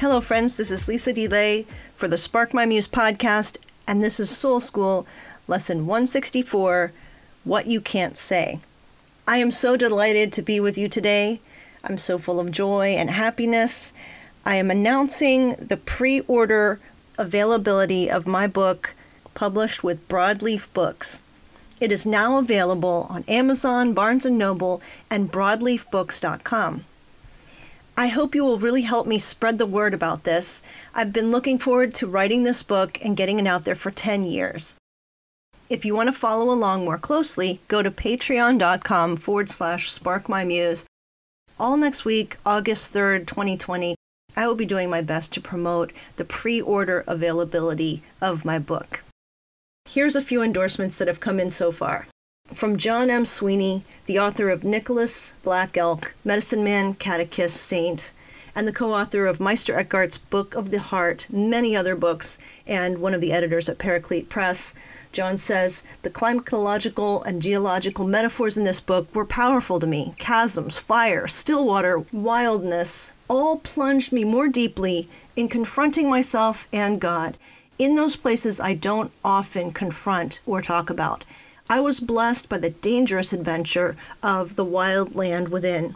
Hello, friends. This is Lisa DeLay for the Spark My Muse podcast, and this is Soul School, lesson 164 What You Can't Say. I am so delighted to be with you today. I'm so full of joy and happiness. I am announcing the pre order availability of my book published with Broadleaf Books. It is now available on Amazon, Barnes & Noble, and broadleafbooks.com. I hope you will really help me spread the word about this. I've been looking forward to writing this book and getting it out there for 10 years. If you want to follow along more closely, go to patreon.com forward slash sparkmymuse. All next week, August 3rd, 2020, I will be doing my best to promote the pre order availability of my book. Here's a few endorsements that have come in so far. From John M. Sweeney, the author of Nicholas Black Elk, Medicine Man, Catechist, Saint, and the co author of Meister Eckhart's Book of the Heart, many other books, and one of the editors at Paraclete Press. John says, The climatological and geological metaphors in this book were powerful to me. Chasms, fire, still water, wildness, all plunged me more deeply in confronting myself and God in those places I don't often confront or talk about. I was blessed by the dangerous adventure of the wild land within.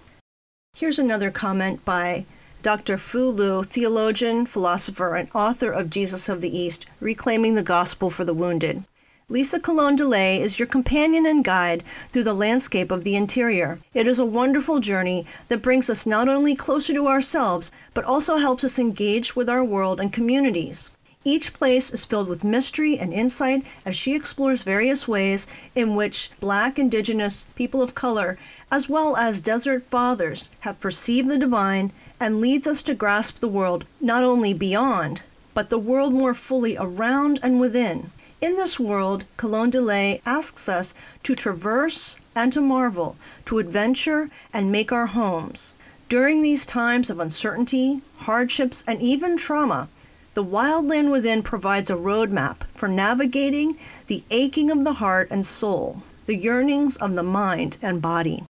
Here's another comment by Dr. Phuc Luu, theologian, philosopher, and author of Jesus of the East, Reclaiming the Gospel for the Wounded. Lisa Colon DeLay is your companion and guide through the landscape of the interior. It is a wonderful journey that brings us not only closer to ourselves, but also helps us engage with our world and communities. Each place is filled with mystery and insight as she explores various ways in which Black, Indigenous, people of color, as well as desert fathers, have perceived the divine and leads us to grasp the world not only beyond, but the world more fully around and within. In this world, Colon DeLay asks us to traverse and to marvel, to adventure and make our homes. During these times of uncertainty, hardships, and even trauma, the Wildland Within provides a roadmap for navigating the aching of the heart and soul, the yearnings of the mind and body.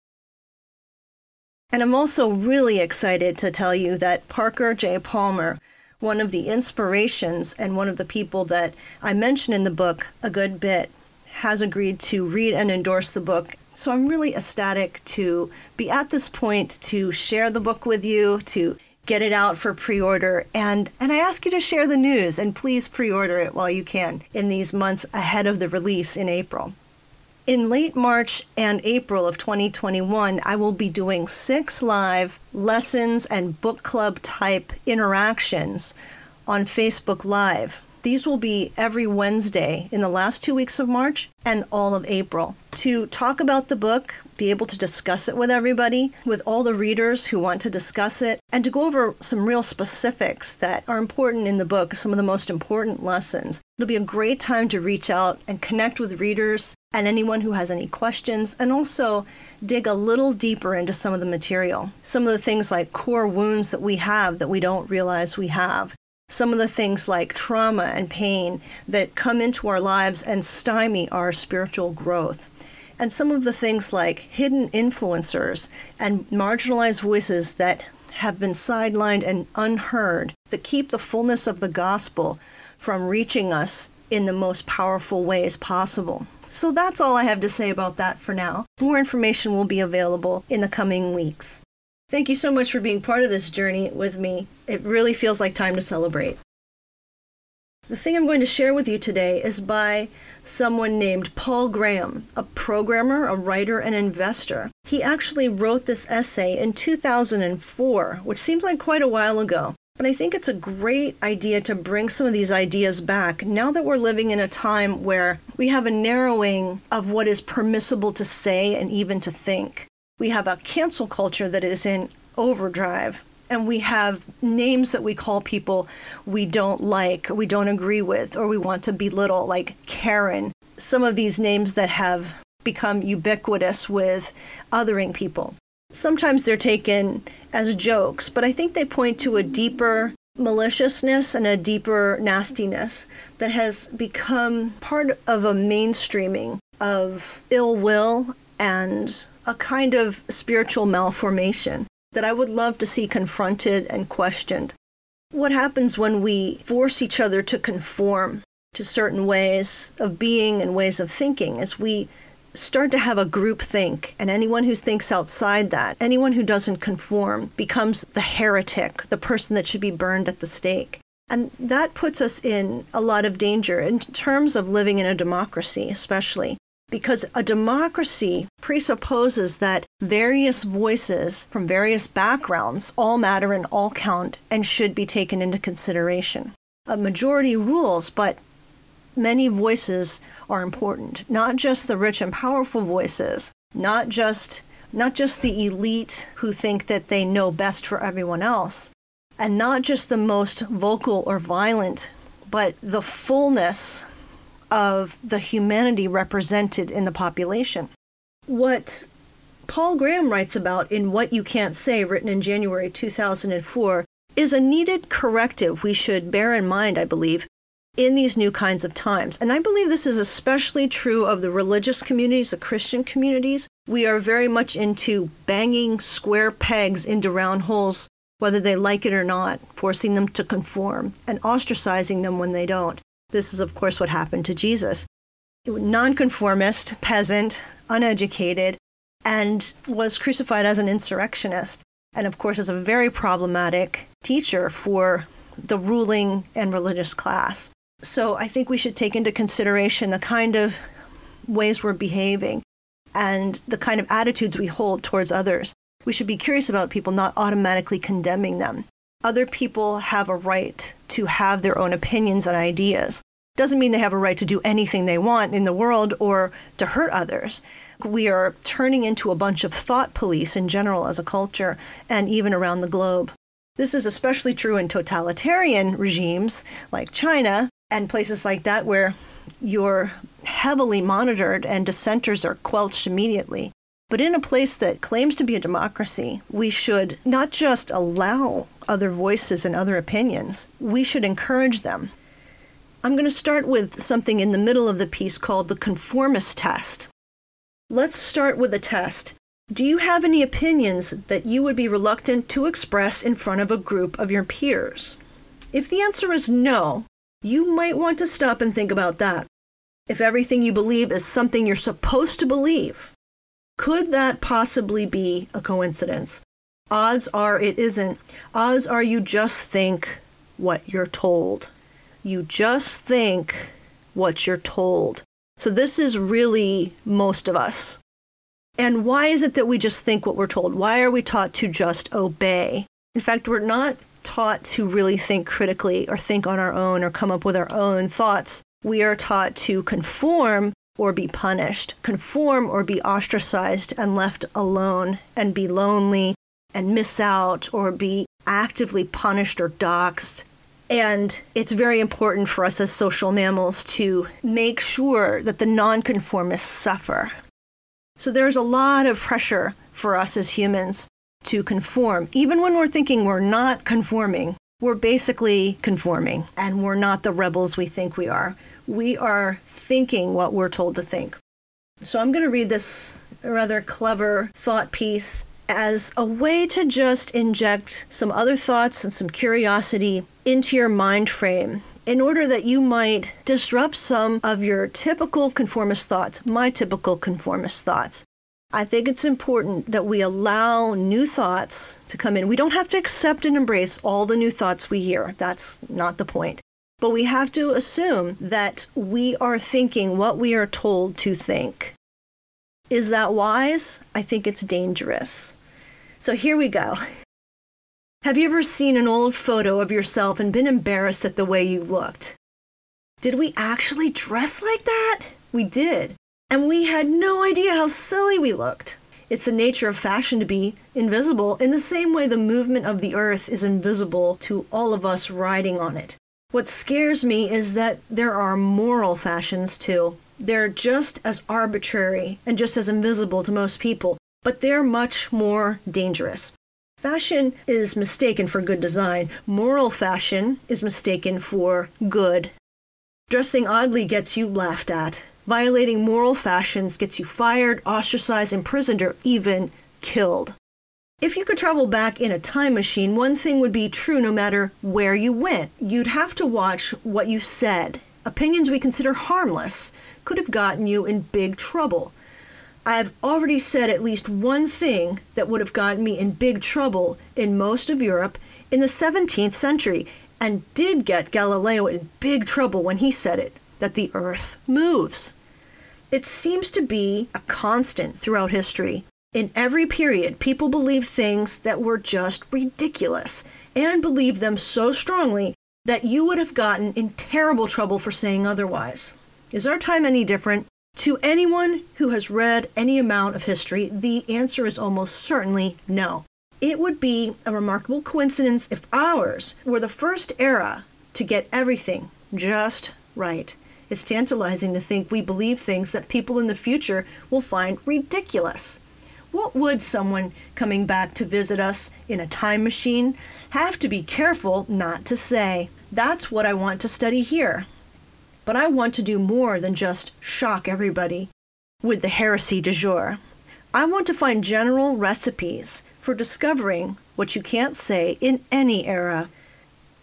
And I'm also really excited to tell you that Parker J. Palmer, one of the inspirations and one of the people that I mention in the book a good bit, has agreed to read and endorse the book. So I'm really ecstatic to be at this point to share the book with you, to get it out for pre-order and and I ask you to share the news and please pre-order it while you can in these months ahead of the release in April. In late March and April of 2021, I will be doing 6 live lessons and book club type interactions on Facebook Live. These will be every Wednesday in the last two weeks of March and all of April to talk about the book, be able to discuss it with everybody, with all the readers who want to discuss it, and to go over some real specifics that are important in the book, some of the most important lessons. It'll be a great time to reach out and connect with readers and anyone who has any questions, and also dig a little deeper into some of the material. Some of the things like core wounds that we have that we don't realize we have some of the things like trauma and pain that come into our lives and stymie our spiritual growth. And some of the things like hidden influencers and marginalized voices that have been sidelined and unheard that keep the fullness of the gospel from reaching us in the most powerful ways possible. So that's all I have to say about that for now. More information will be available in the coming weeks. Thank you so much for being part of this journey with me. It really feels like time to celebrate. The thing I'm going to share with you today is by someone named Paul Graham, a programmer, a writer, and investor. He actually wrote this essay in 2004, which seems like quite a while ago. But I think it's a great idea to bring some of these ideas back now that we're living in a time where we have a narrowing of what is permissible to say and even to think. We have a cancel culture that is in overdrive. And we have names that we call people we don't like, we don't agree with, or we want to belittle, like Karen. Some of these names that have become ubiquitous with othering people. Sometimes they're taken as jokes, but I think they point to a deeper maliciousness and a deeper nastiness that has become part of a mainstreaming of ill will and a kind of spiritual malformation that I would love to see confronted and questioned. what happens when we force each other to conform to certain ways of being and ways of thinking as we start to have a group think and anyone who thinks outside that anyone who doesn't conform becomes the heretic the person that should be burned at the stake and that puts us in a lot of danger in terms of living in a democracy especially because a democracy presupposes that various voices from various backgrounds all matter and all count and should be taken into consideration. A majority rules, but many voices are important, not just the rich and powerful voices, not just not just the elite who think that they know best for everyone else, and not just the most vocal or violent, but the fullness of the humanity represented in the population. What Paul Graham writes about in What You Can't Say, written in January 2004, is a needed corrective we should bear in mind, I believe, in these new kinds of times. And I believe this is especially true of the religious communities, the Christian communities. We are very much into banging square pegs into round holes, whether they like it or not, forcing them to conform and ostracizing them when they don't. This is, of course, what happened to Jesus. Nonconformist, peasant, uneducated, and was crucified as an insurrectionist. And of course, is a very problematic teacher for the ruling and religious class. So I think we should take into consideration the kind of ways we're behaving and the kind of attitudes we hold towards others. We should be curious about people, not automatically condemning them other people have a right to have their own opinions and ideas. Doesn't mean they have a right to do anything they want in the world or to hurt others. We are turning into a bunch of thought police in general as a culture and even around the globe. This is especially true in totalitarian regimes like China and places like that where you're heavily monitored and dissenters are quelched immediately. But in a place that claims to be a democracy, we should not just allow other voices and other opinions, we should encourage them. I'm going to start with something in the middle of the piece called the conformist test. Let's start with a test. Do you have any opinions that you would be reluctant to express in front of a group of your peers? If the answer is no, you might want to stop and think about that. If everything you believe is something you're supposed to believe, could that possibly be a coincidence? Odds are it isn't. Odds are you just think what you're told. You just think what you're told. So this is really most of us. And why is it that we just think what we're told? Why are we taught to just obey? In fact, we're not taught to really think critically or think on our own or come up with our own thoughts. We are taught to conform or be punished, conform or be ostracized and left alone and be lonely and miss out or be actively punished or doxxed. And it's very important for us as social mammals to make sure that the nonconformists suffer. So there's a lot of pressure for us as humans to conform. Even when we're thinking we're not conforming, we're basically conforming and we're not the rebels we think we are we are thinking what we're told to think. So I'm going to read this rather clever thought piece as a way to just inject some other thoughts and some curiosity into your mind frame in order that you might disrupt some of your typical conformist thoughts, my typical conformist thoughts. I think it's important that we allow new thoughts to come in. We don't have to accept and embrace all the new thoughts we hear. That's not the point. But we have to assume that we are thinking what we are told to think. Is that wise? I think it's dangerous. So here we go. Have you ever seen an old photo of yourself and been embarrassed at the way you looked? Did we actually dress like that? We did. And we had no idea how silly we looked. It's the nature of fashion to be invisible in the same way the movement of the earth is invisible to all of us riding on it. What scares me is that there are moral fashions too. They're just as arbitrary and just as invisible to most people, but they're much more dangerous. Fashion is mistaken for good design. Moral fashion is mistaken for good. Dressing oddly gets you laughed at. Violating moral fashions gets you fired, ostracized, imprisoned, or even killed. If you could travel back in a time machine, one thing would be true no matter where you went. You'd have to watch what you said. Opinions we consider harmless could have gotten you in big trouble. I've already said at least one thing that would have gotten me in big trouble in most of Europe in the 17th century, and did get Galileo in big trouble when he said it that the earth moves. It seems to be a constant throughout history. In every period, people believed things that were just ridiculous and believed them so strongly that you would have gotten in terrible trouble for saying otherwise. Is our time any different? To anyone who has read any amount of history, the answer is almost certainly no. It would be a remarkable coincidence if ours were the first era to get everything just right. It's tantalizing to think we believe things that people in the future will find ridiculous. What would someone coming back to visit us in a time machine have to be careful not to say? That's what I want to study here. But I want to do more than just shock everybody with the heresy du jour. I want to find general recipes for discovering what you can't say in any era.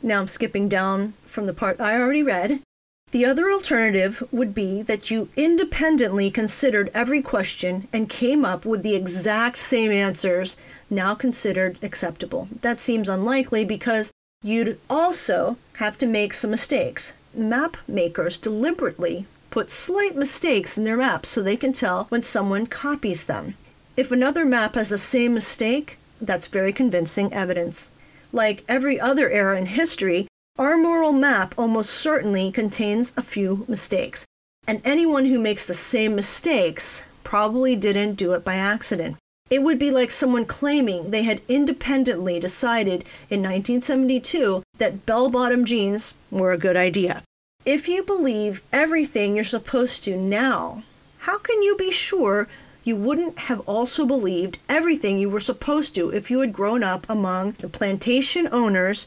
Now I'm skipping down from the part I already read. The other alternative would be that you independently considered every question and came up with the exact same answers now considered acceptable. That seems unlikely because you'd also have to make some mistakes map makers deliberately put slight mistakes in their maps so they can tell when someone copies them. If another map has the same mistake, that's very convincing evidence. Like every other era in history, our moral map almost certainly contains a few mistakes. And anyone who makes the same mistakes probably didn't do it by accident. It would be like someone claiming they had independently decided in 1972 that bell bottom jeans were a good idea. If you believe everything you're supposed to now, how can you be sure you wouldn't have also believed everything you were supposed to if you had grown up among the plantation owners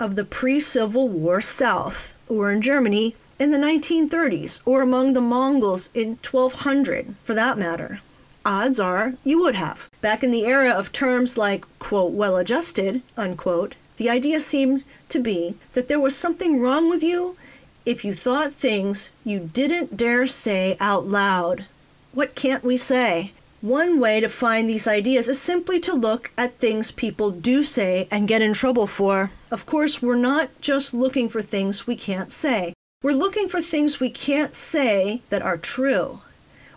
of the pre Civil War South, or in Germany in the 1930s, or among the Mongols in 1200, for that matter? odds are you would have. Back in the era of terms like, quote, well adjusted, unquote, the idea seemed to be that there was something wrong with you if you thought things you didn't dare say out loud. What can't we say? One way to find these ideas is simply to look at things people do say and get in trouble for. Of course, we're not just looking for things we can't say. We're looking for things we can't say that are true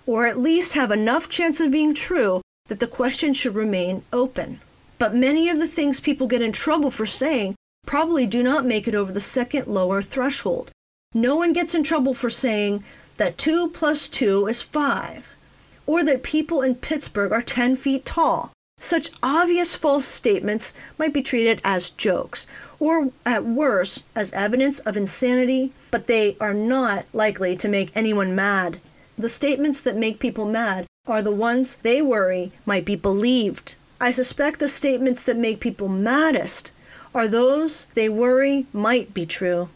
or at least have enough chance of being true that the question should remain open. But many of the things people get in trouble for saying probably do not make it over the second lower threshold. No one gets in trouble for saying that 2 plus 2 is 5, or that people in Pittsburgh are 10 feet tall. Such obvious false statements might be treated as jokes, or at worst, as evidence of insanity, but they are not likely to make anyone mad the statements that make people mad are the ones they worry might be believed. I suspect the statements that make people maddest are those they worry might be true.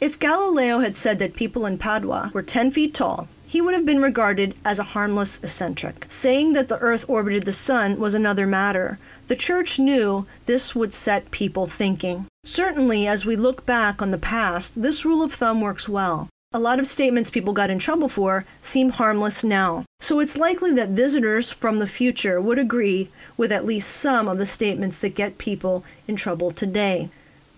If Galileo had said that people in Padua were 10 feet tall, he would have been regarded as a harmless eccentric. Saying that the earth orbited the sun was another matter. The church knew this would set people thinking. Certainly, as we look back on the past, this rule of thumb works well. A lot of statements people got in trouble for seem harmless now. So it's likely that visitors from the future would agree with at least some of the statements that get people in trouble today.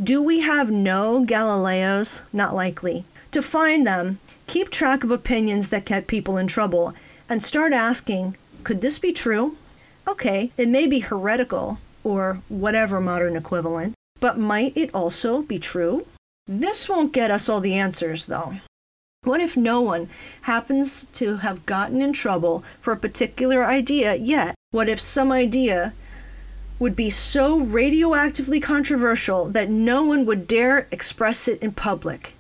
Do we have no Galileos? Not likely. To find them, keep track of opinions that get people in trouble and start asking could this be true? Okay, it may be heretical or whatever modern equivalent, but might it also be true? This won't get us all the answers, though. What if no one happens to have gotten in trouble for a particular idea yet? What if some idea would be so radioactively controversial that no one would dare express it in public?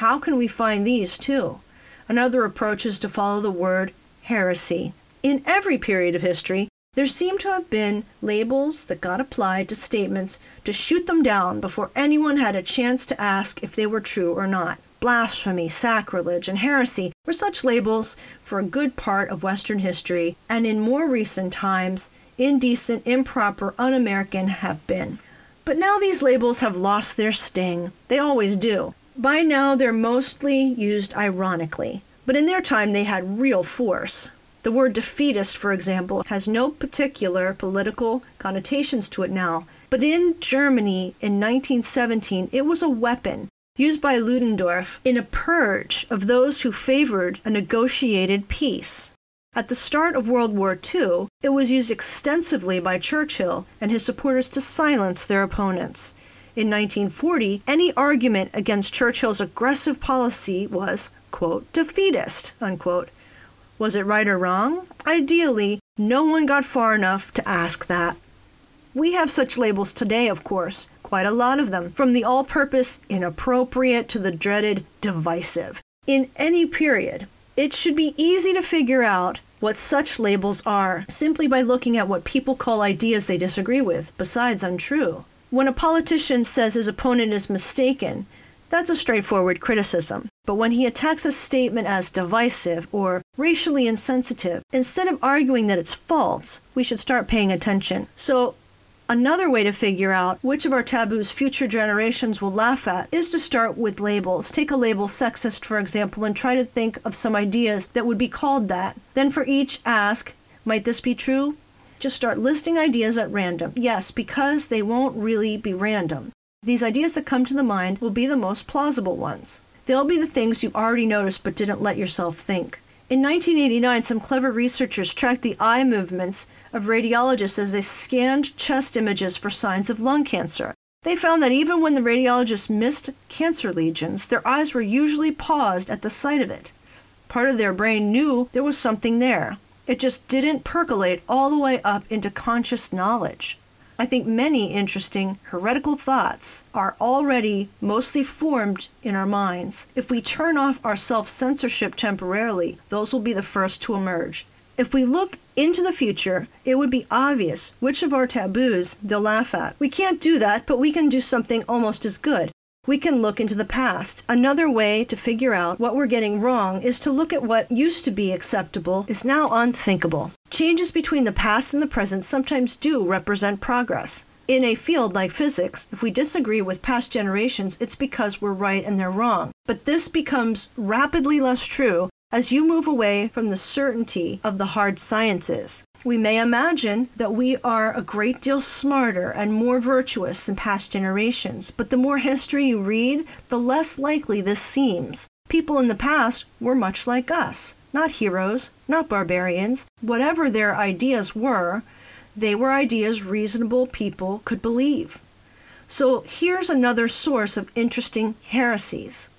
How can we find these too? Another approach is to follow the word heresy. In every period of history, there seem to have been labels that got applied to statements to shoot them down before anyone had a chance to ask if they were true or not blasphemy, sacrilege, and heresy were such labels for a good part of Western history, and in more recent times, indecent, improper, un American have been. But now these labels have lost their sting. They always do. By now, they're mostly used ironically, but in their time, they had real force. The word defeatist, for example, has no particular political connotations to it now, but in Germany in 1917, it was a weapon used by Ludendorff in a purge of those who favored a negotiated peace. At the start of World War II, it was used extensively by Churchill and his supporters to silence their opponents. In 1940, any argument against Churchill's aggressive policy was, quote, defeatist, unquote. Was it right or wrong? Ideally, no one got far enough to ask that. We have such labels today, of course, quite a lot of them, from the all purpose inappropriate to the dreaded divisive. In any period, it should be easy to figure out what such labels are simply by looking at what people call ideas they disagree with, besides untrue. When a politician says his opponent is mistaken, that's a straightforward criticism. But when he attacks a statement as divisive or racially insensitive, instead of arguing that it's false, we should start paying attention. So Another way to figure out which of our taboos future generations will laugh at is to start with labels. Take a label sexist, for example, and try to think of some ideas that would be called that. Then for each, ask, might this be true? Just start listing ideas at random. Yes, because they won't really be random. These ideas that come to the mind will be the most plausible ones. They'll be the things you already noticed but didn't let yourself think. In 1989, some clever researchers tracked the eye movements of radiologists as they scanned chest images for signs of lung cancer. They found that even when the radiologists missed cancer lesions, their eyes were usually paused at the sight of it. Part of their brain knew there was something there. It just didn't percolate all the way up into conscious knowledge. I think many interesting heretical thoughts are already mostly formed in our minds. If we turn off our self censorship temporarily, those will be the first to emerge. If we look into the future, it would be obvious which of our taboos they'll laugh at. We can't do that, but we can do something almost as good we can look into the past. Another way to figure out what we're getting wrong is to look at what used to be acceptable is now unthinkable. Changes between the past and the present sometimes do represent progress. In a field like physics, if we disagree with past generations, it's because we're right and they're wrong. But this becomes rapidly less true as you move away from the certainty of the hard sciences. We may imagine that we are a great deal smarter and more virtuous than past generations, but the more history you read, the less likely this seems. People in the past were much like us, not heroes, not barbarians. Whatever their ideas were, they were ideas reasonable people could believe. So here's another source of interesting heresies.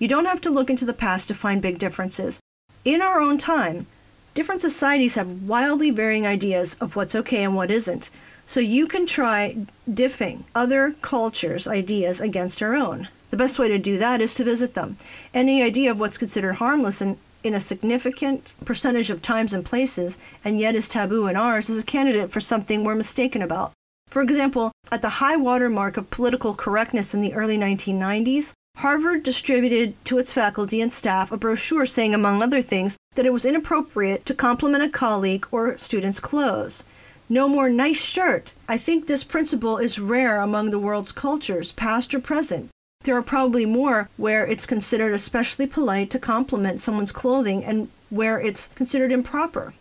You don't have to look into the past to find big differences. In our own time, different societies have wildly varying ideas of what's okay and what isn't. So you can try diffing other cultures' ideas against our own. The best way to do that is to visit them. Any idea of what's considered harmless in, in a significant percentage of times and places, and yet is taboo in ours, is a candidate for something we're mistaken about. For example, at the high water mark of political correctness in the early 1990s, Harvard distributed to its faculty and staff a brochure saying, among other things, that it was inappropriate to compliment a colleague or student's clothes. No more nice shirt. I think this principle is rare among the world's cultures, past or present. There are probably more where it's considered especially polite to compliment someone's clothing and where it's considered improper.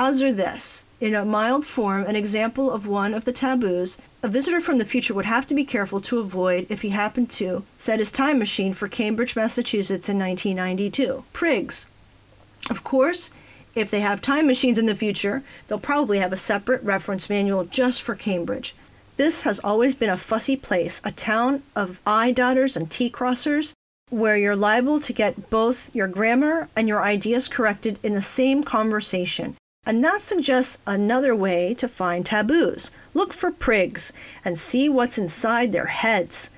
Other this, in a mild form, an example of one of the taboos a visitor from the future would have to be careful to avoid if he happened to set his time machine for Cambridge, Massachusetts in 1992. Prigs. Of course, if they have time machines in the future, they'll probably have a separate reference manual just for Cambridge. This has always been a fussy place, a town of I dotters and T crossers, where you're liable to get both your grammar and your ideas corrected in the same conversation. And that suggests another way to find taboos. Look for prigs and see what's inside their heads.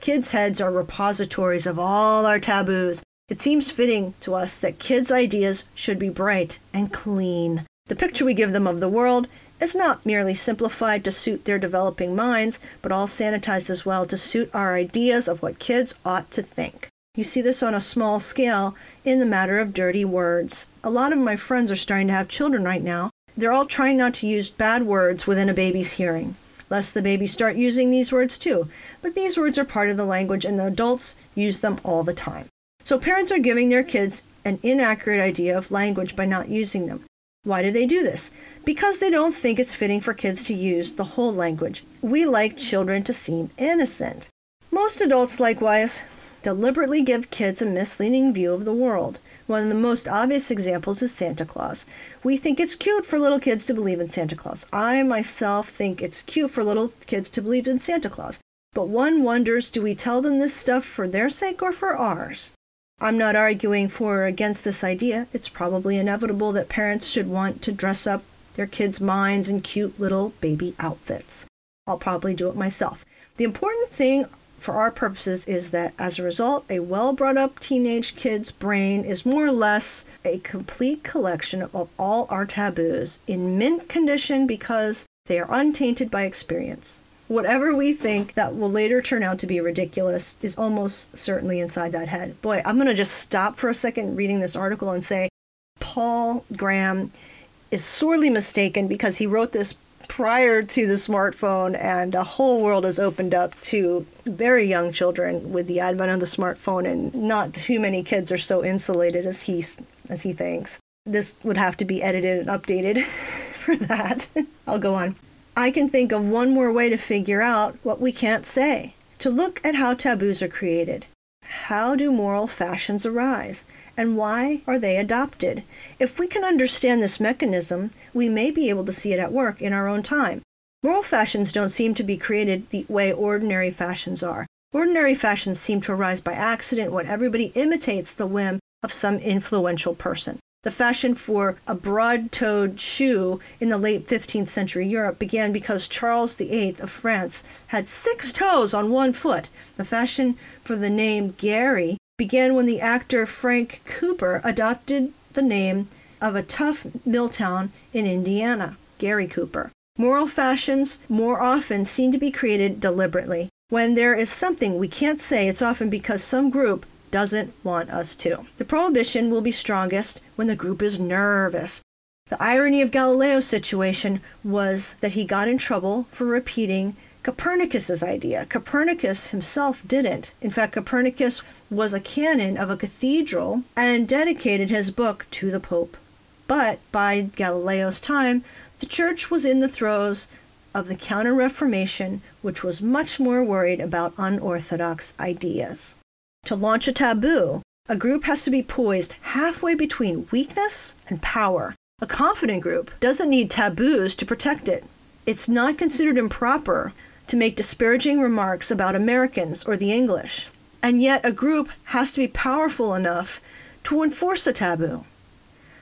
Kids' heads are repositories of all our taboos. It seems fitting to us that kids' ideas should be bright and clean. The picture we give them of the world is not merely simplified to suit their developing minds, but all sanitized as well to suit our ideas of what kids ought to think. You see this on a small scale in the matter of dirty words. A lot of my friends are starting to have children right now, they're all trying not to use bad words within a baby's hearing, lest the baby start using these words too. But these words are part of the language, and the adults use them all the time. So parents are giving their kids an inaccurate idea of language by not using them. Why do they do this? Because they don't think it's fitting for kids to use the whole language. We like children to seem innocent. Most adults, likewise, deliberately give kids a misleading view of the world. One of the most obvious examples is Santa Claus. We think it's cute for little kids to believe in Santa Claus. I myself think it's cute for little kids to believe in Santa Claus. But one wonders do we tell them this stuff for their sake or for ours? I'm not arguing for or against this idea. It's probably inevitable that parents should want to dress up their kids' minds in cute little baby outfits. I'll probably do it myself. The important thing for our purposes is that as a result, a well brought up teenage kid's brain is more or less a complete collection of all our taboos in mint condition because they are untainted by experience. Whatever we think that will later turn out to be ridiculous is almost certainly inside that head. Boy, I'm going to just stop for a second reading this article and say Paul Graham is sorely mistaken because he wrote this prior to the smartphone, and a whole world has opened up to very young children with the advent of the smartphone, and not too many kids are so insulated as he as he thinks. This would have to be edited and updated for that. I'll go on. I can think of one more way to figure out what we can't say to look at how taboos are created. How do moral fashions arise, and why are they adopted? If we can understand this mechanism, we may be able to see it at work in our own time. Moral fashions don't seem to be created the way ordinary fashions are. Ordinary fashions seem to arise by accident when everybody imitates the whim of some influential person. The fashion for a broad toed shoe in the late 15th century Europe began because Charles VIII of France had six toes on one foot. The fashion for the name Gary began when the actor Frank Cooper adopted the name of a tough mill town in Indiana, Gary Cooper. Moral fashions more often seem to be created deliberately. When there is something we can't say, it's often because some group doesn't want us to. The prohibition will be strongest when the group is nervous. The irony of Galileo's situation was that he got in trouble for repeating Copernicus's idea. Copernicus himself didn't. In fact, Copernicus was a canon of a cathedral and dedicated his book to the Pope. But by Galileo's time, the church was in the throes of the Counter Reformation, which was much more worried about unorthodox ideas. To launch a taboo, a group has to be poised halfway between weakness and power. A confident group doesn't need taboos to protect it. It's not considered improper to make disparaging remarks about Americans or the English. And yet, a group has to be powerful enough to enforce a taboo.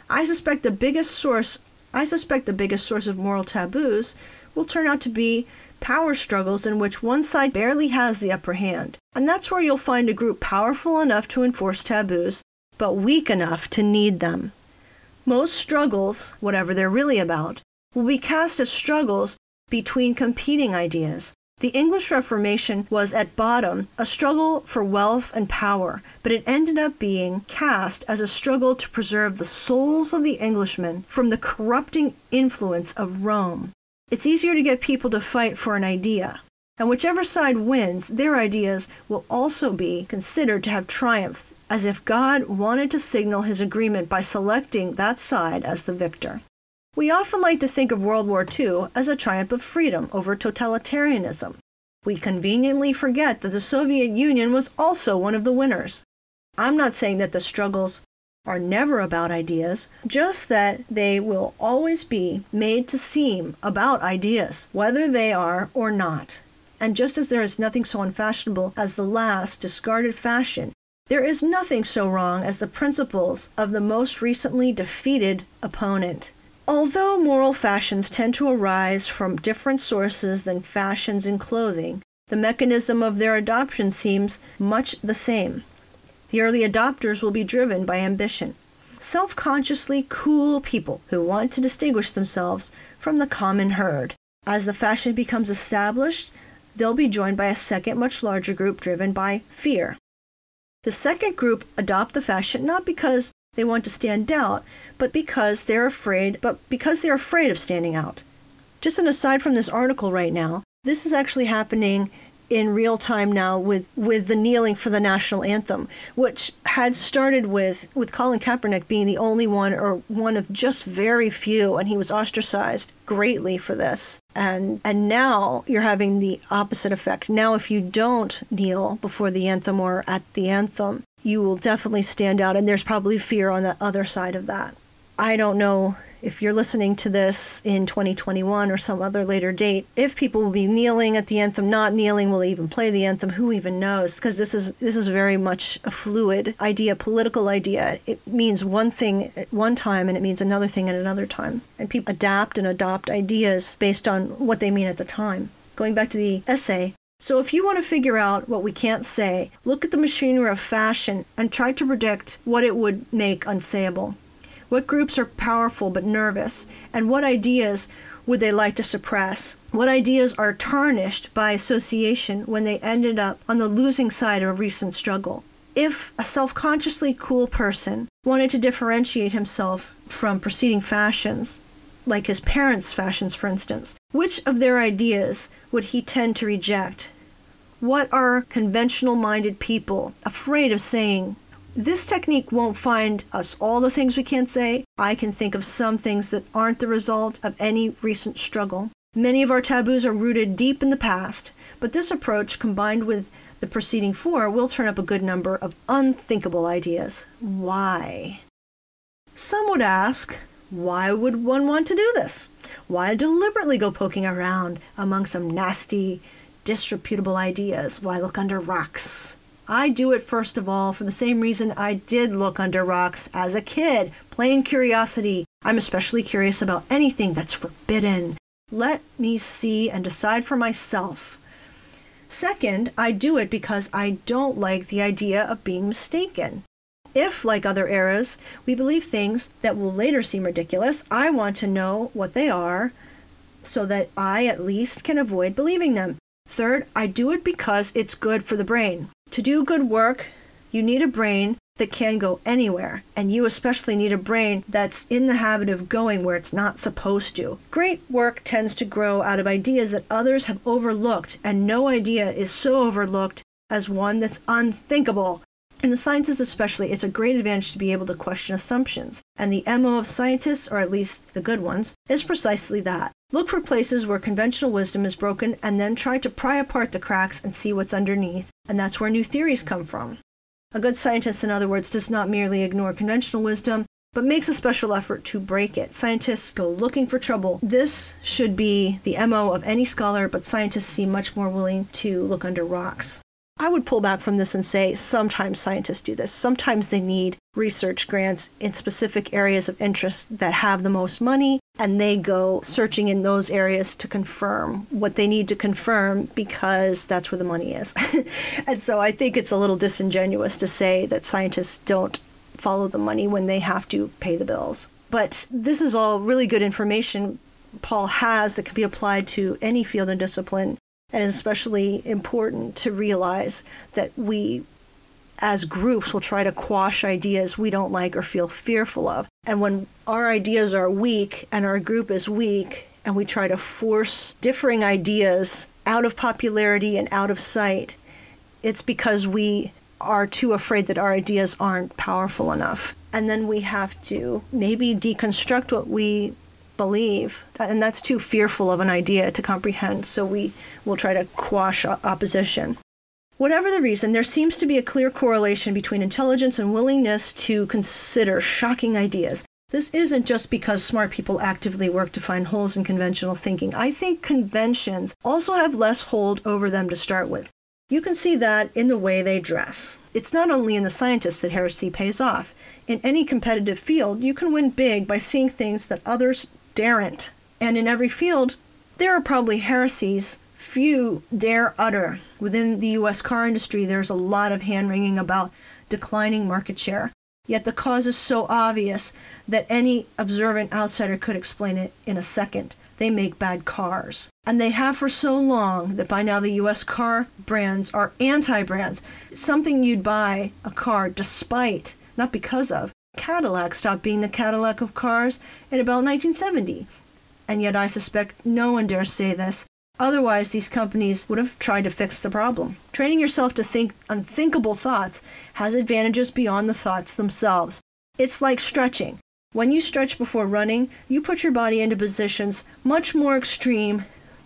I suspect the biggest source I suspect the biggest source of moral taboos will turn out to be power struggles in which one side barely has the upper hand. And that's where you'll find a group powerful enough to enforce taboos, but weak enough to need them. Most struggles, whatever they're really about, will be cast as struggles between competing ideas. The English Reformation was at bottom a struggle for wealth and power, but it ended up being cast as a struggle to preserve the souls of the Englishmen from the corrupting influence of Rome. It's easier to get people to fight for an idea. And whichever side wins, their ideas will also be considered to have triumphed, as if God wanted to signal his agreement by selecting that side as the victor. We often like to think of World War II as a triumph of freedom over totalitarianism. We conveniently forget that the Soviet Union was also one of the winners. I'm not saying that the struggles are never about ideas, just that they will always be made to seem about ideas, whether they are or not. And just as there is nothing so unfashionable as the last discarded fashion, there is nothing so wrong as the principles of the most recently defeated opponent. Although moral fashions tend to arise from different sources than fashions in clothing, the mechanism of their adoption seems much the same. The early adopters will be driven by ambition. Self consciously cool people who want to distinguish themselves from the common herd. As the fashion becomes established, they'll be joined by a second, much larger group driven by fear. The second group adopt the fashion not because they want to stand out, but because they're afraid, but because they're afraid of standing out. Just an aside from this article right now, this is actually happening in real time now with, with the kneeling for the national anthem, which had started with, with Colin Kaepernick being the only one or one of just very few, and he was ostracized greatly for this. And and now you're having the opposite effect. Now if you don't kneel before the anthem or at the anthem, you will definitely stand out and there's probably fear on the other side of that. I don't know if you're listening to this in 2021 or some other later date, if people will be kneeling at the anthem, not kneeling, will even play the anthem, who even knows? Because this is this is very much a fluid idea, political idea. It means one thing at one time and it means another thing at another time. And people adapt and adopt ideas based on what they mean at the time. Going back to the essay, so, if you want to figure out what we can't say, look at the machinery of fashion and try to predict what it would make unsayable. What groups are powerful but nervous? And what ideas would they like to suppress? What ideas are tarnished by association when they ended up on the losing side of a recent struggle? If a self consciously cool person wanted to differentiate himself from preceding fashions, like his parents' fashions, for instance, which of their ideas would he tend to reject? What are conventional minded people afraid of saying this technique won't find us all the things we can't say. I can think of some things that aren't the result of any recent struggle. Many of our taboos are rooted deep in the past, but this approach, combined with the preceding four, will turn up a good number of unthinkable ideas. Why? Some would ask, why would one want to do this? Why deliberately go poking around among some nasty, disreputable ideas? Why look under rocks? I do it first of all for the same reason I did look under rocks as a kid plain curiosity. I'm especially curious about anything that's forbidden. Let me see and decide for myself. Second, I do it because I don't like the idea of being mistaken. If, like other eras, we believe things that will later seem ridiculous, I want to know what they are so that I at least can avoid believing them. Third, I do it because it's good for the brain. To do good work, you need a brain that can go anywhere, and you especially need a brain that's in the habit of going where it's not supposed to. Great work tends to grow out of ideas that others have overlooked, and no idea is so overlooked as one that's unthinkable. In the sciences, especially, it's a great advantage to be able to question assumptions. And the MO of scientists, or at least the good ones, is precisely that. Look for places where conventional wisdom is broken and then try to pry apart the cracks and see what's underneath. And that's where new theories come from. A good scientist, in other words, does not merely ignore conventional wisdom, but makes a special effort to break it. Scientists go looking for trouble. This should be the MO of any scholar, but scientists seem much more willing to look under rocks. I would pull back from this and say sometimes scientists do this. Sometimes they need research grants in specific areas of interest that have the most money, and they go searching in those areas to confirm what they need to confirm because that's where the money is. and so I think it's a little disingenuous to say that scientists don't follow the money when they have to pay the bills. But this is all really good information Paul has that can be applied to any field and discipline and it's especially important to realize that we, as groups, will try to quash ideas we don't like or feel fearful of. And when our ideas are weak and our group is weak, and we try to force differing ideas out of popularity and out of sight, it's because we are too afraid that our ideas aren't powerful enough. And then we have to maybe deconstruct what we believe. And that's too fearful of an idea to comprehend, so we will try to quash opposition. Whatever the reason, there seems to be a clear correlation between intelligence and willingness to consider shocking ideas. This isn't just because smart people actively work to find holes in conventional thinking. I think conventions also have less hold over them to start with. You can see that in the way they dress. It's not only in the scientists that heresy pays off. In any competitive field, you can win big by seeing things that others daren't. And in every field, there are probably heresies few dare utter. Within the US car industry, there's a lot of hand wringing about declining market share. Yet the cause is so obvious that any observant outsider could explain it in a second. They make bad cars. And they have for so long that by now the US car brands are anti brands. Something you'd buy a car despite, not because of, Cadillac stopped being the Cadillac of cars in about 1970. And yet I suspect no one dares say this. Otherwise, these companies would have tried to fix the problem. Training yourself to think unthinkable thoughts has advantages beyond the thoughts themselves. It's like stretching. When you stretch before running, you put your body into positions much more extreme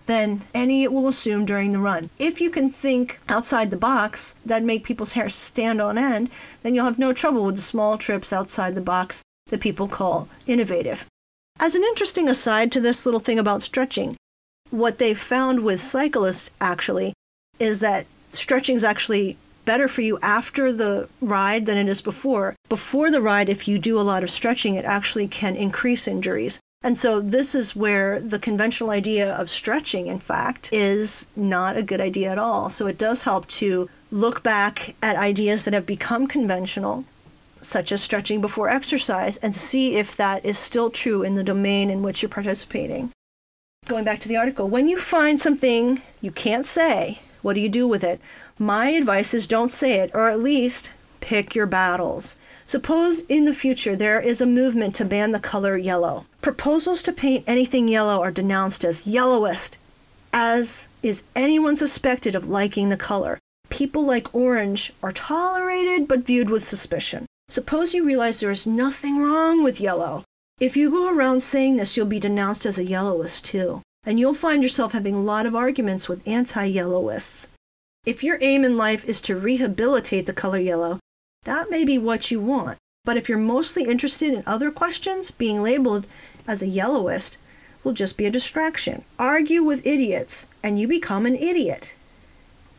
than any it will assume during the run. If you can think outside the box that make people's hair stand on end, then you'll have no trouble with the small trips outside the box that people call innovative. As an interesting aside to this little thing about stretching, what they found with cyclists actually is that stretching is actually better for you after the ride than it is before. Before the ride, if you do a lot of stretching, it actually can increase injuries. And so, this is where the conventional idea of stretching, in fact, is not a good idea at all. So, it does help to look back at ideas that have become conventional, such as stretching before exercise, and see if that is still true in the domain in which you're participating. Going back to the article, when you find something you can't say, what do you do with it? My advice is don't say it, or at least pick your battles. Suppose in the future there is a movement to ban the color yellow. Proposals to paint anything yellow are denounced as yellowist, as is anyone suspected of liking the color. People like orange are tolerated but viewed with suspicion. Suppose you realize there is nothing wrong with yellow. If you go around saying this, you'll be denounced as a yellowist too. And you'll find yourself having a lot of arguments with anti yellowists. If your aim in life is to rehabilitate the color yellow, that may be what you want. But if you're mostly interested in other questions, being labeled as a yellowist will just be a distraction. Argue with idiots, and you become an idiot.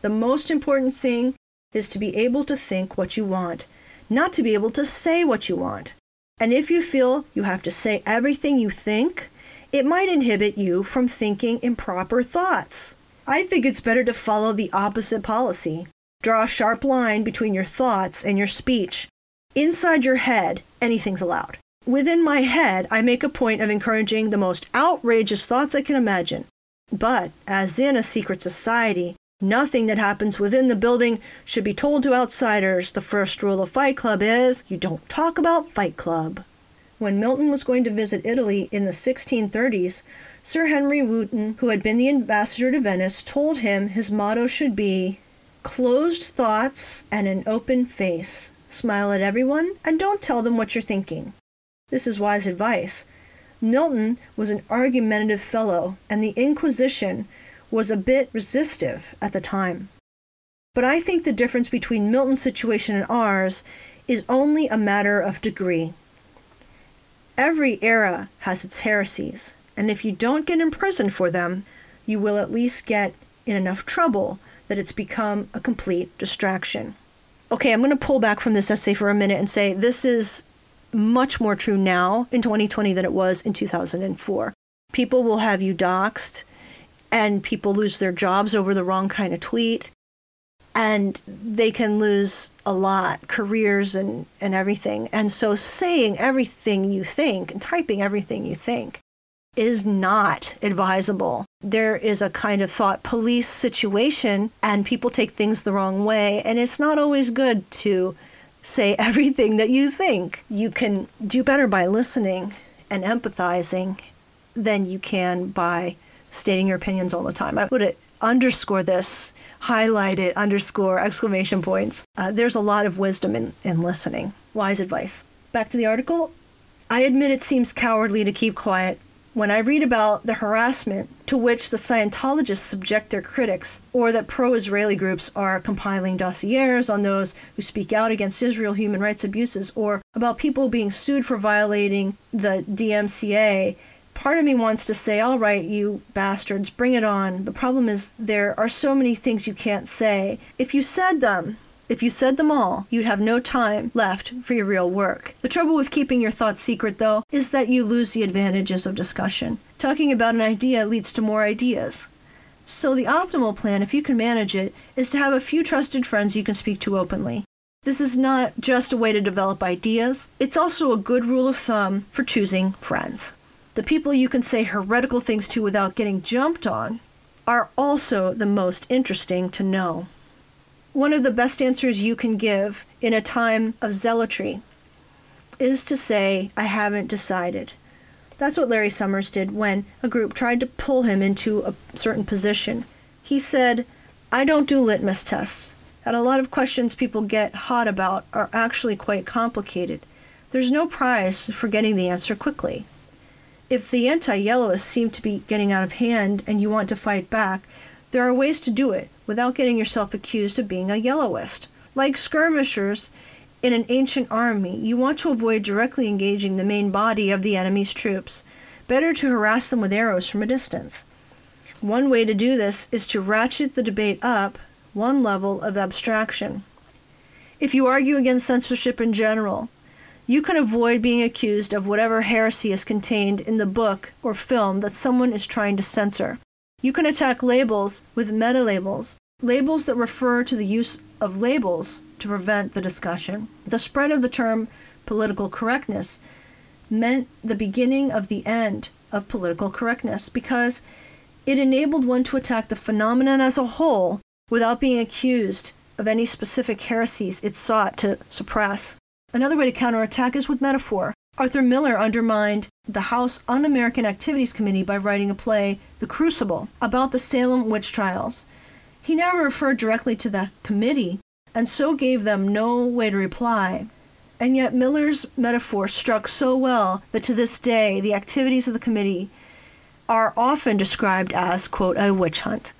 The most important thing is to be able to think what you want, not to be able to say what you want. And if you feel you have to say everything you think, it might inhibit you from thinking improper thoughts. I think it's better to follow the opposite policy. Draw a sharp line between your thoughts and your speech. Inside your head, anything's allowed. Within my head, I make a point of encouraging the most outrageous thoughts I can imagine. But, as in a secret society, nothing that happens within the building should be told to outsiders. The first rule of Fight Club is you don't talk about Fight Club. When Milton was going to visit Italy in the 1630s, Sir Henry Wotton, who had been the ambassador to Venice, told him his motto should be closed thoughts and an open face. Smile at everyone and don't tell them what you're thinking. This is wise advice. Milton was an argumentative fellow, and the Inquisition was a bit resistive at the time. But I think the difference between Milton's situation and ours is only a matter of degree. Every era has its heresies, and if you don't get imprisoned for them, you will at least get in enough trouble that it's become a complete distraction. Okay, I'm going to pull back from this essay for a minute and say this is much more true now in 2020 than it was in 2004. People will have you doxxed, and people lose their jobs over the wrong kind of tweet, and they can lose a lot careers and, and everything. And so, saying everything you think and typing everything you think is not advisable. There is a kind of thought police situation, and people take things the wrong way. And it's not always good to say everything that you think. You can do better by listening and empathizing than you can by stating your opinions all the time. I would underscore this, highlight it, underscore, exclamation points. Uh, there's a lot of wisdom in, in listening. Wise advice. Back to the article. I admit it seems cowardly to keep quiet when I read about the harassment to which the Scientologists subject their critics, or that pro Israeli groups are compiling dossiers on those who speak out against Israel human rights abuses, or about people being sued for violating the DMCA, part of me wants to say, all right, you bastards, bring it on. The problem is there are so many things you can't say. If you said them, if you said them all, you'd have no time left for your real work. The trouble with keeping your thoughts secret, though, is that you lose the advantages of discussion. Talking about an idea leads to more ideas. So, the optimal plan, if you can manage it, is to have a few trusted friends you can speak to openly. This is not just a way to develop ideas, it's also a good rule of thumb for choosing friends. The people you can say heretical things to without getting jumped on are also the most interesting to know one of the best answers you can give in a time of zealotry is to say, I haven't decided. That's what Larry Summers did when a group tried to pull him into a certain position. He said, I don't do litmus tests, and a lot of questions people get hot about are actually quite complicated. There's no prize for getting the answer quickly. If the anti yellowists seem to be getting out of hand and you want to fight back, there are ways to do it without getting yourself accused of being a yellowist. Like skirmishers in an ancient army, you want to avoid directly engaging the main body of the enemy's troops. Better to harass them with arrows from a distance. One way to do this is to ratchet the debate up one level of abstraction. If you argue against censorship in general, you can avoid being accused of whatever heresy is contained in the book or film that someone is trying to censor. You can attack labels with meta labels, labels that refer to the use of labels to prevent the discussion. The spread of the term political correctness meant the beginning of the end of political correctness because it enabled one to attack the phenomenon as a whole without being accused of any specific heresies it sought to suppress. Another way to counterattack is with metaphor. Arthur Miller undermined the House Un American Activities Committee by writing a play, The Crucible, about the Salem witch trials. He never referred directly to the committee, and so gave them no way to reply. And yet Miller's metaphor struck so well that to this day the activities of the committee are often described as, quote, a witch hunt.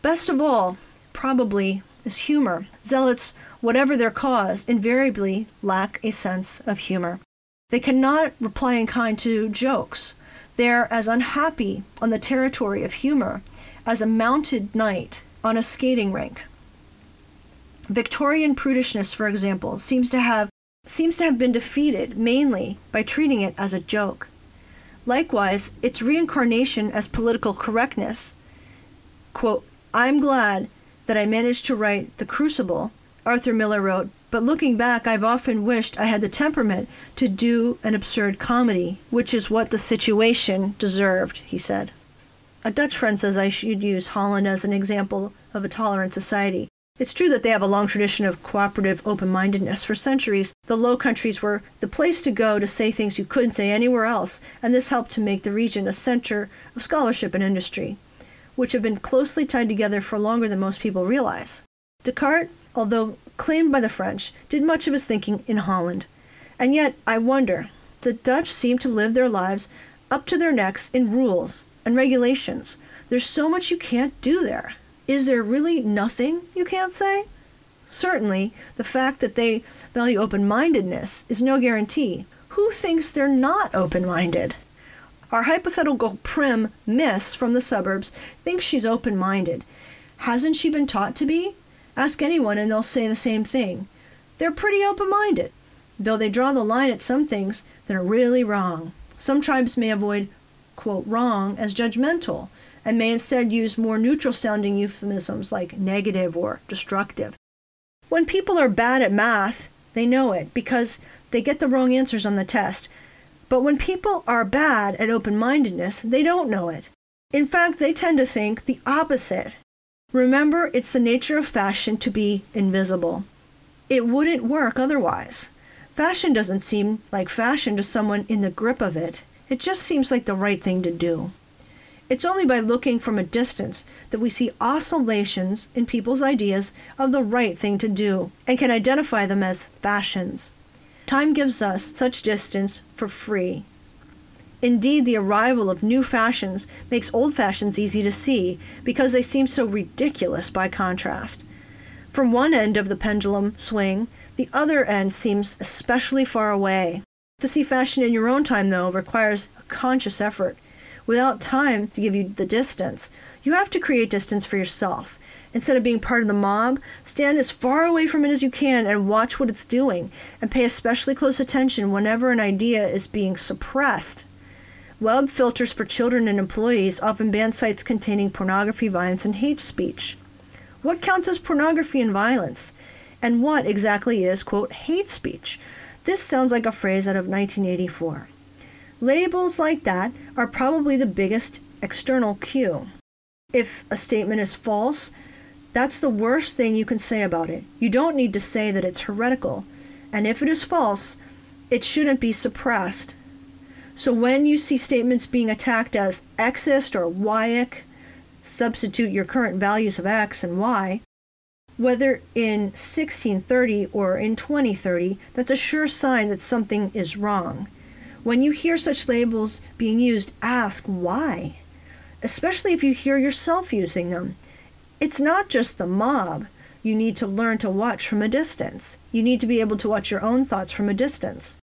Best of all, probably, is humor. Zealots, whatever their cause, invariably lack a sense of humor. They cannot reply in kind to jokes. They are as unhappy on the territory of humor as a mounted knight on a skating rink. Victorian prudishness, for example, seems to have seems to have been defeated mainly by treating it as a joke. Likewise, its reincarnation as political correctness, quote, I'm glad that I managed to write The Crucible, Arthur Miller wrote, but looking back, I've often wished I had the temperament to do an absurd comedy, which is what the situation deserved, he said. A Dutch friend says I should use Holland as an example of a tolerant society. It's true that they have a long tradition of cooperative open mindedness. For centuries, the Low Countries were the place to go to say things you couldn't say anywhere else, and this helped to make the region a center of scholarship and industry, which have been closely tied together for longer than most people realize. Descartes, although claimed by the French, did much of his thinking in Holland. And yet, I wonder, the Dutch seem to live their lives up to their necks in rules and regulations. There's so much you can't do there. Is there really nothing you can't say? Certainly, the fact that they value open mindedness is no guarantee. Who thinks they're not open minded? Our hypothetical prim miss from the suburbs thinks she's open minded. Hasn't she been taught to be? Ask anyone and they'll say the same thing. They're pretty open minded, though they draw the line at some things that are really wrong. Some tribes may avoid quote, wrong as judgmental and may instead use more neutral sounding euphemisms like negative or destructive. When people are bad at math, they know it because they get the wrong answers on the test. But when people are bad at open mindedness, they don't know it. In fact, they tend to think the opposite. Remember, it's the nature of fashion to be invisible. It wouldn't work otherwise. Fashion doesn't seem like fashion to someone in the grip of it. It just seems like the right thing to do. It's only by looking from a distance that we see oscillations in people's ideas of the right thing to do and can identify them as fashions. Time gives us such distance for free. Indeed, the arrival of new fashions makes old fashions easy to see because they seem so ridiculous by contrast. From one end of the pendulum swing, the other end seems especially far away. To see fashion in your own time, though, requires a conscious effort. Without time to give you the distance, you have to create distance for yourself. Instead of being part of the mob, stand as far away from it as you can and watch what it's doing, and pay especially close attention whenever an idea is being suppressed. Web filters for children and employees often ban sites containing pornography, violence, and hate speech. What counts as pornography and violence? And what exactly is, quote, hate speech? This sounds like a phrase out of 1984. Labels like that are probably the biggest external cue. If a statement is false, that's the worst thing you can say about it. You don't need to say that it's heretical. And if it is false, it shouldn't be suppressed. So when you see statements being attacked as Xist or Yic, substitute your current values of X and Y, whether in 1630 or in 2030, that's a sure sign that something is wrong. When you hear such labels being used, ask why, especially if you hear yourself using them. It's not just the mob. You need to learn to watch from a distance. You need to be able to watch your own thoughts from a distance.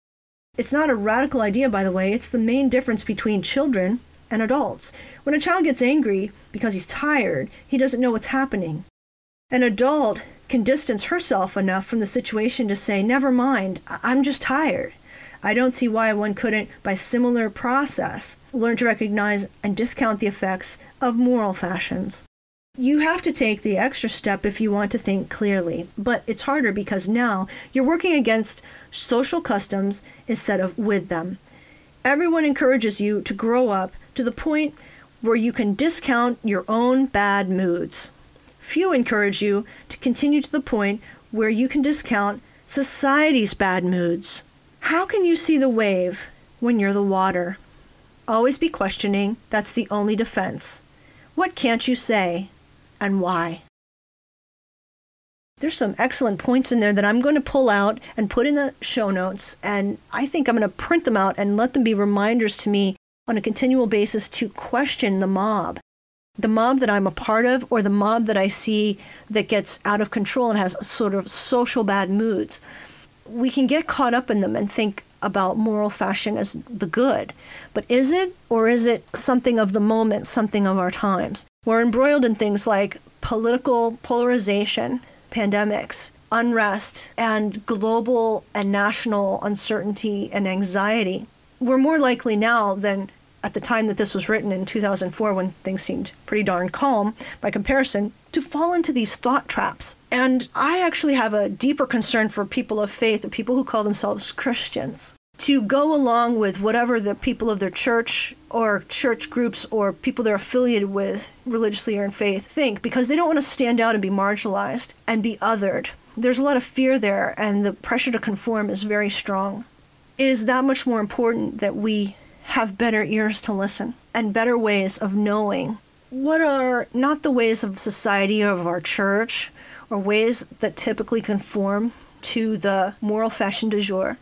It's not a radical idea, by the way, it's the main difference between children and adults. When a child gets angry because he's tired, he doesn't know what's happening. An adult can distance herself enough from the situation to say, Never mind, I'm just tired. I don't see why one couldn't, by similar process, learn to recognize and discount the effects of moral fashions. You have to take the extra step if you want to think clearly, but it's harder because now you're working against social customs instead of with them. Everyone encourages you to grow up to the point where you can discount your own bad moods. Few encourage you to continue to the point where you can discount society's bad moods. How can you see the wave when you're the water? Always be questioning, that's the only defense. What can't you say? and why. There's some excellent points in there that I'm going to pull out and put in the show notes, and I think I'm going to print them out and let them be reminders to me on a continual basis to question the mob. The mob that I'm a part of, or the mob that I see that gets out of control and has sort of social bad moods. We can get caught up in them and think about moral fashion as the good. But is it, or is it something of the moment, something of our times? We're embroiled in things like political polarization, pandemics, unrest, and global and national uncertainty and anxiety. We're more likely now than at the time that this was written in 2004, when things seemed pretty darn calm by comparison, to fall into these thought traps. And I actually have a deeper concern for people of faith, or people who call themselves Christians to go along with whatever the people of their church or church groups or people they're affiliated with religiously or in faith think because they don't want to stand out and be marginalized and be othered. There's a lot of fear there, and the pressure to conform is very strong. It is that much more important that we have better ears to listen and better ways of knowing what are not the ways of society or of our church or ways that typically conform to the moral fashion du jour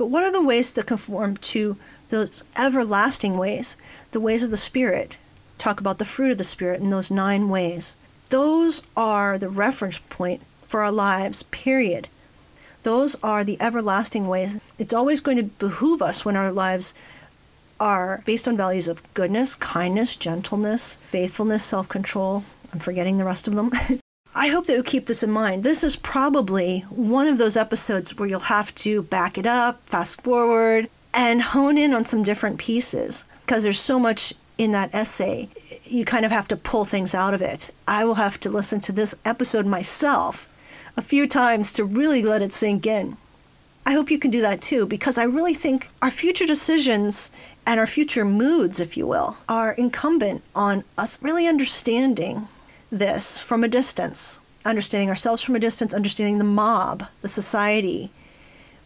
but what are the ways that conform to those everlasting ways, the ways of the Spirit? Talk about the fruit of the Spirit in those nine ways. Those are the reference point for our lives, period. Those are the everlasting ways. It's always going to behoove us when our lives are based on values of goodness, kindness, gentleness, faithfulness, self control. I'm forgetting the rest of them. I hope that you keep this in mind. This is probably one of those episodes where you'll have to back it up, fast forward, and hone in on some different pieces because there's so much in that essay. You kind of have to pull things out of it. I will have to listen to this episode myself a few times to really let it sink in. I hope you can do that too because I really think our future decisions and our future moods, if you will, are incumbent on us really understanding this from a distance, understanding ourselves from a distance, understanding the mob, the society,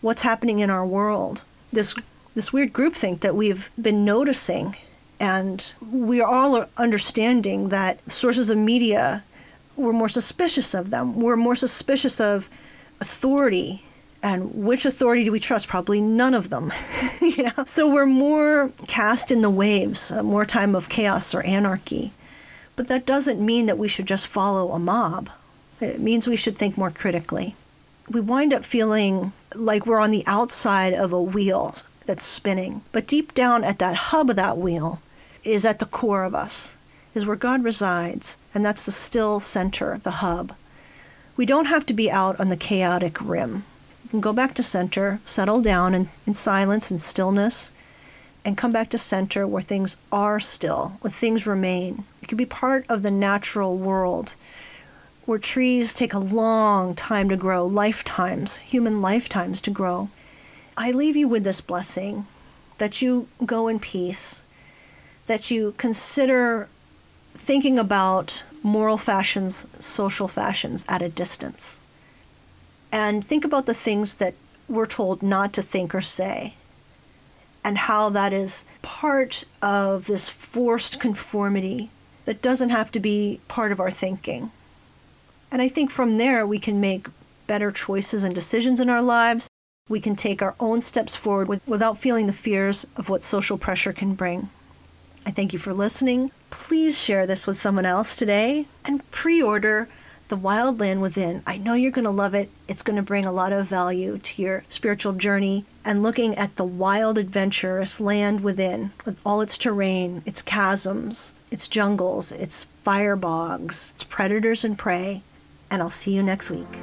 what's happening in our world. This this weird groupthink that we've been noticing, and we are all understanding that sources of media, we're more suspicious of them. We're more suspicious of authority and which authority do we trust? Probably none of them. you know? So we're more cast in the waves, uh, more time of chaos or anarchy. But that doesn't mean that we should just follow a mob. It means we should think more critically. We wind up feeling like we're on the outside of a wheel that's spinning. But deep down at that hub of that wheel is at the core of us, is where God resides, and that's the still center, the hub. We don't have to be out on the chaotic rim. Can go back to center, settle down in, in silence and stillness, and come back to center where things are still, where things remain. It can be part of the natural world where trees take a long time to grow, lifetimes, human lifetimes to grow. I leave you with this blessing that you go in peace, that you consider thinking about moral fashions, social fashions at a distance, and think about the things that we're told not to think or say, and how that is part of this forced conformity that doesn't have to be part of our thinking. And I think from there we can make better choices and decisions in our lives. We can take our own steps forward with, without feeling the fears of what social pressure can bring. I thank you for listening. Please share this with someone else today and pre order The Wild Land Within. I know you're going to love it. It's going to bring a lot of value to your spiritual journey and looking at the wild, adventurous land within with all its terrain, its chasms, its jungles, its fire bogs, its predators and prey. And I'll see you next week.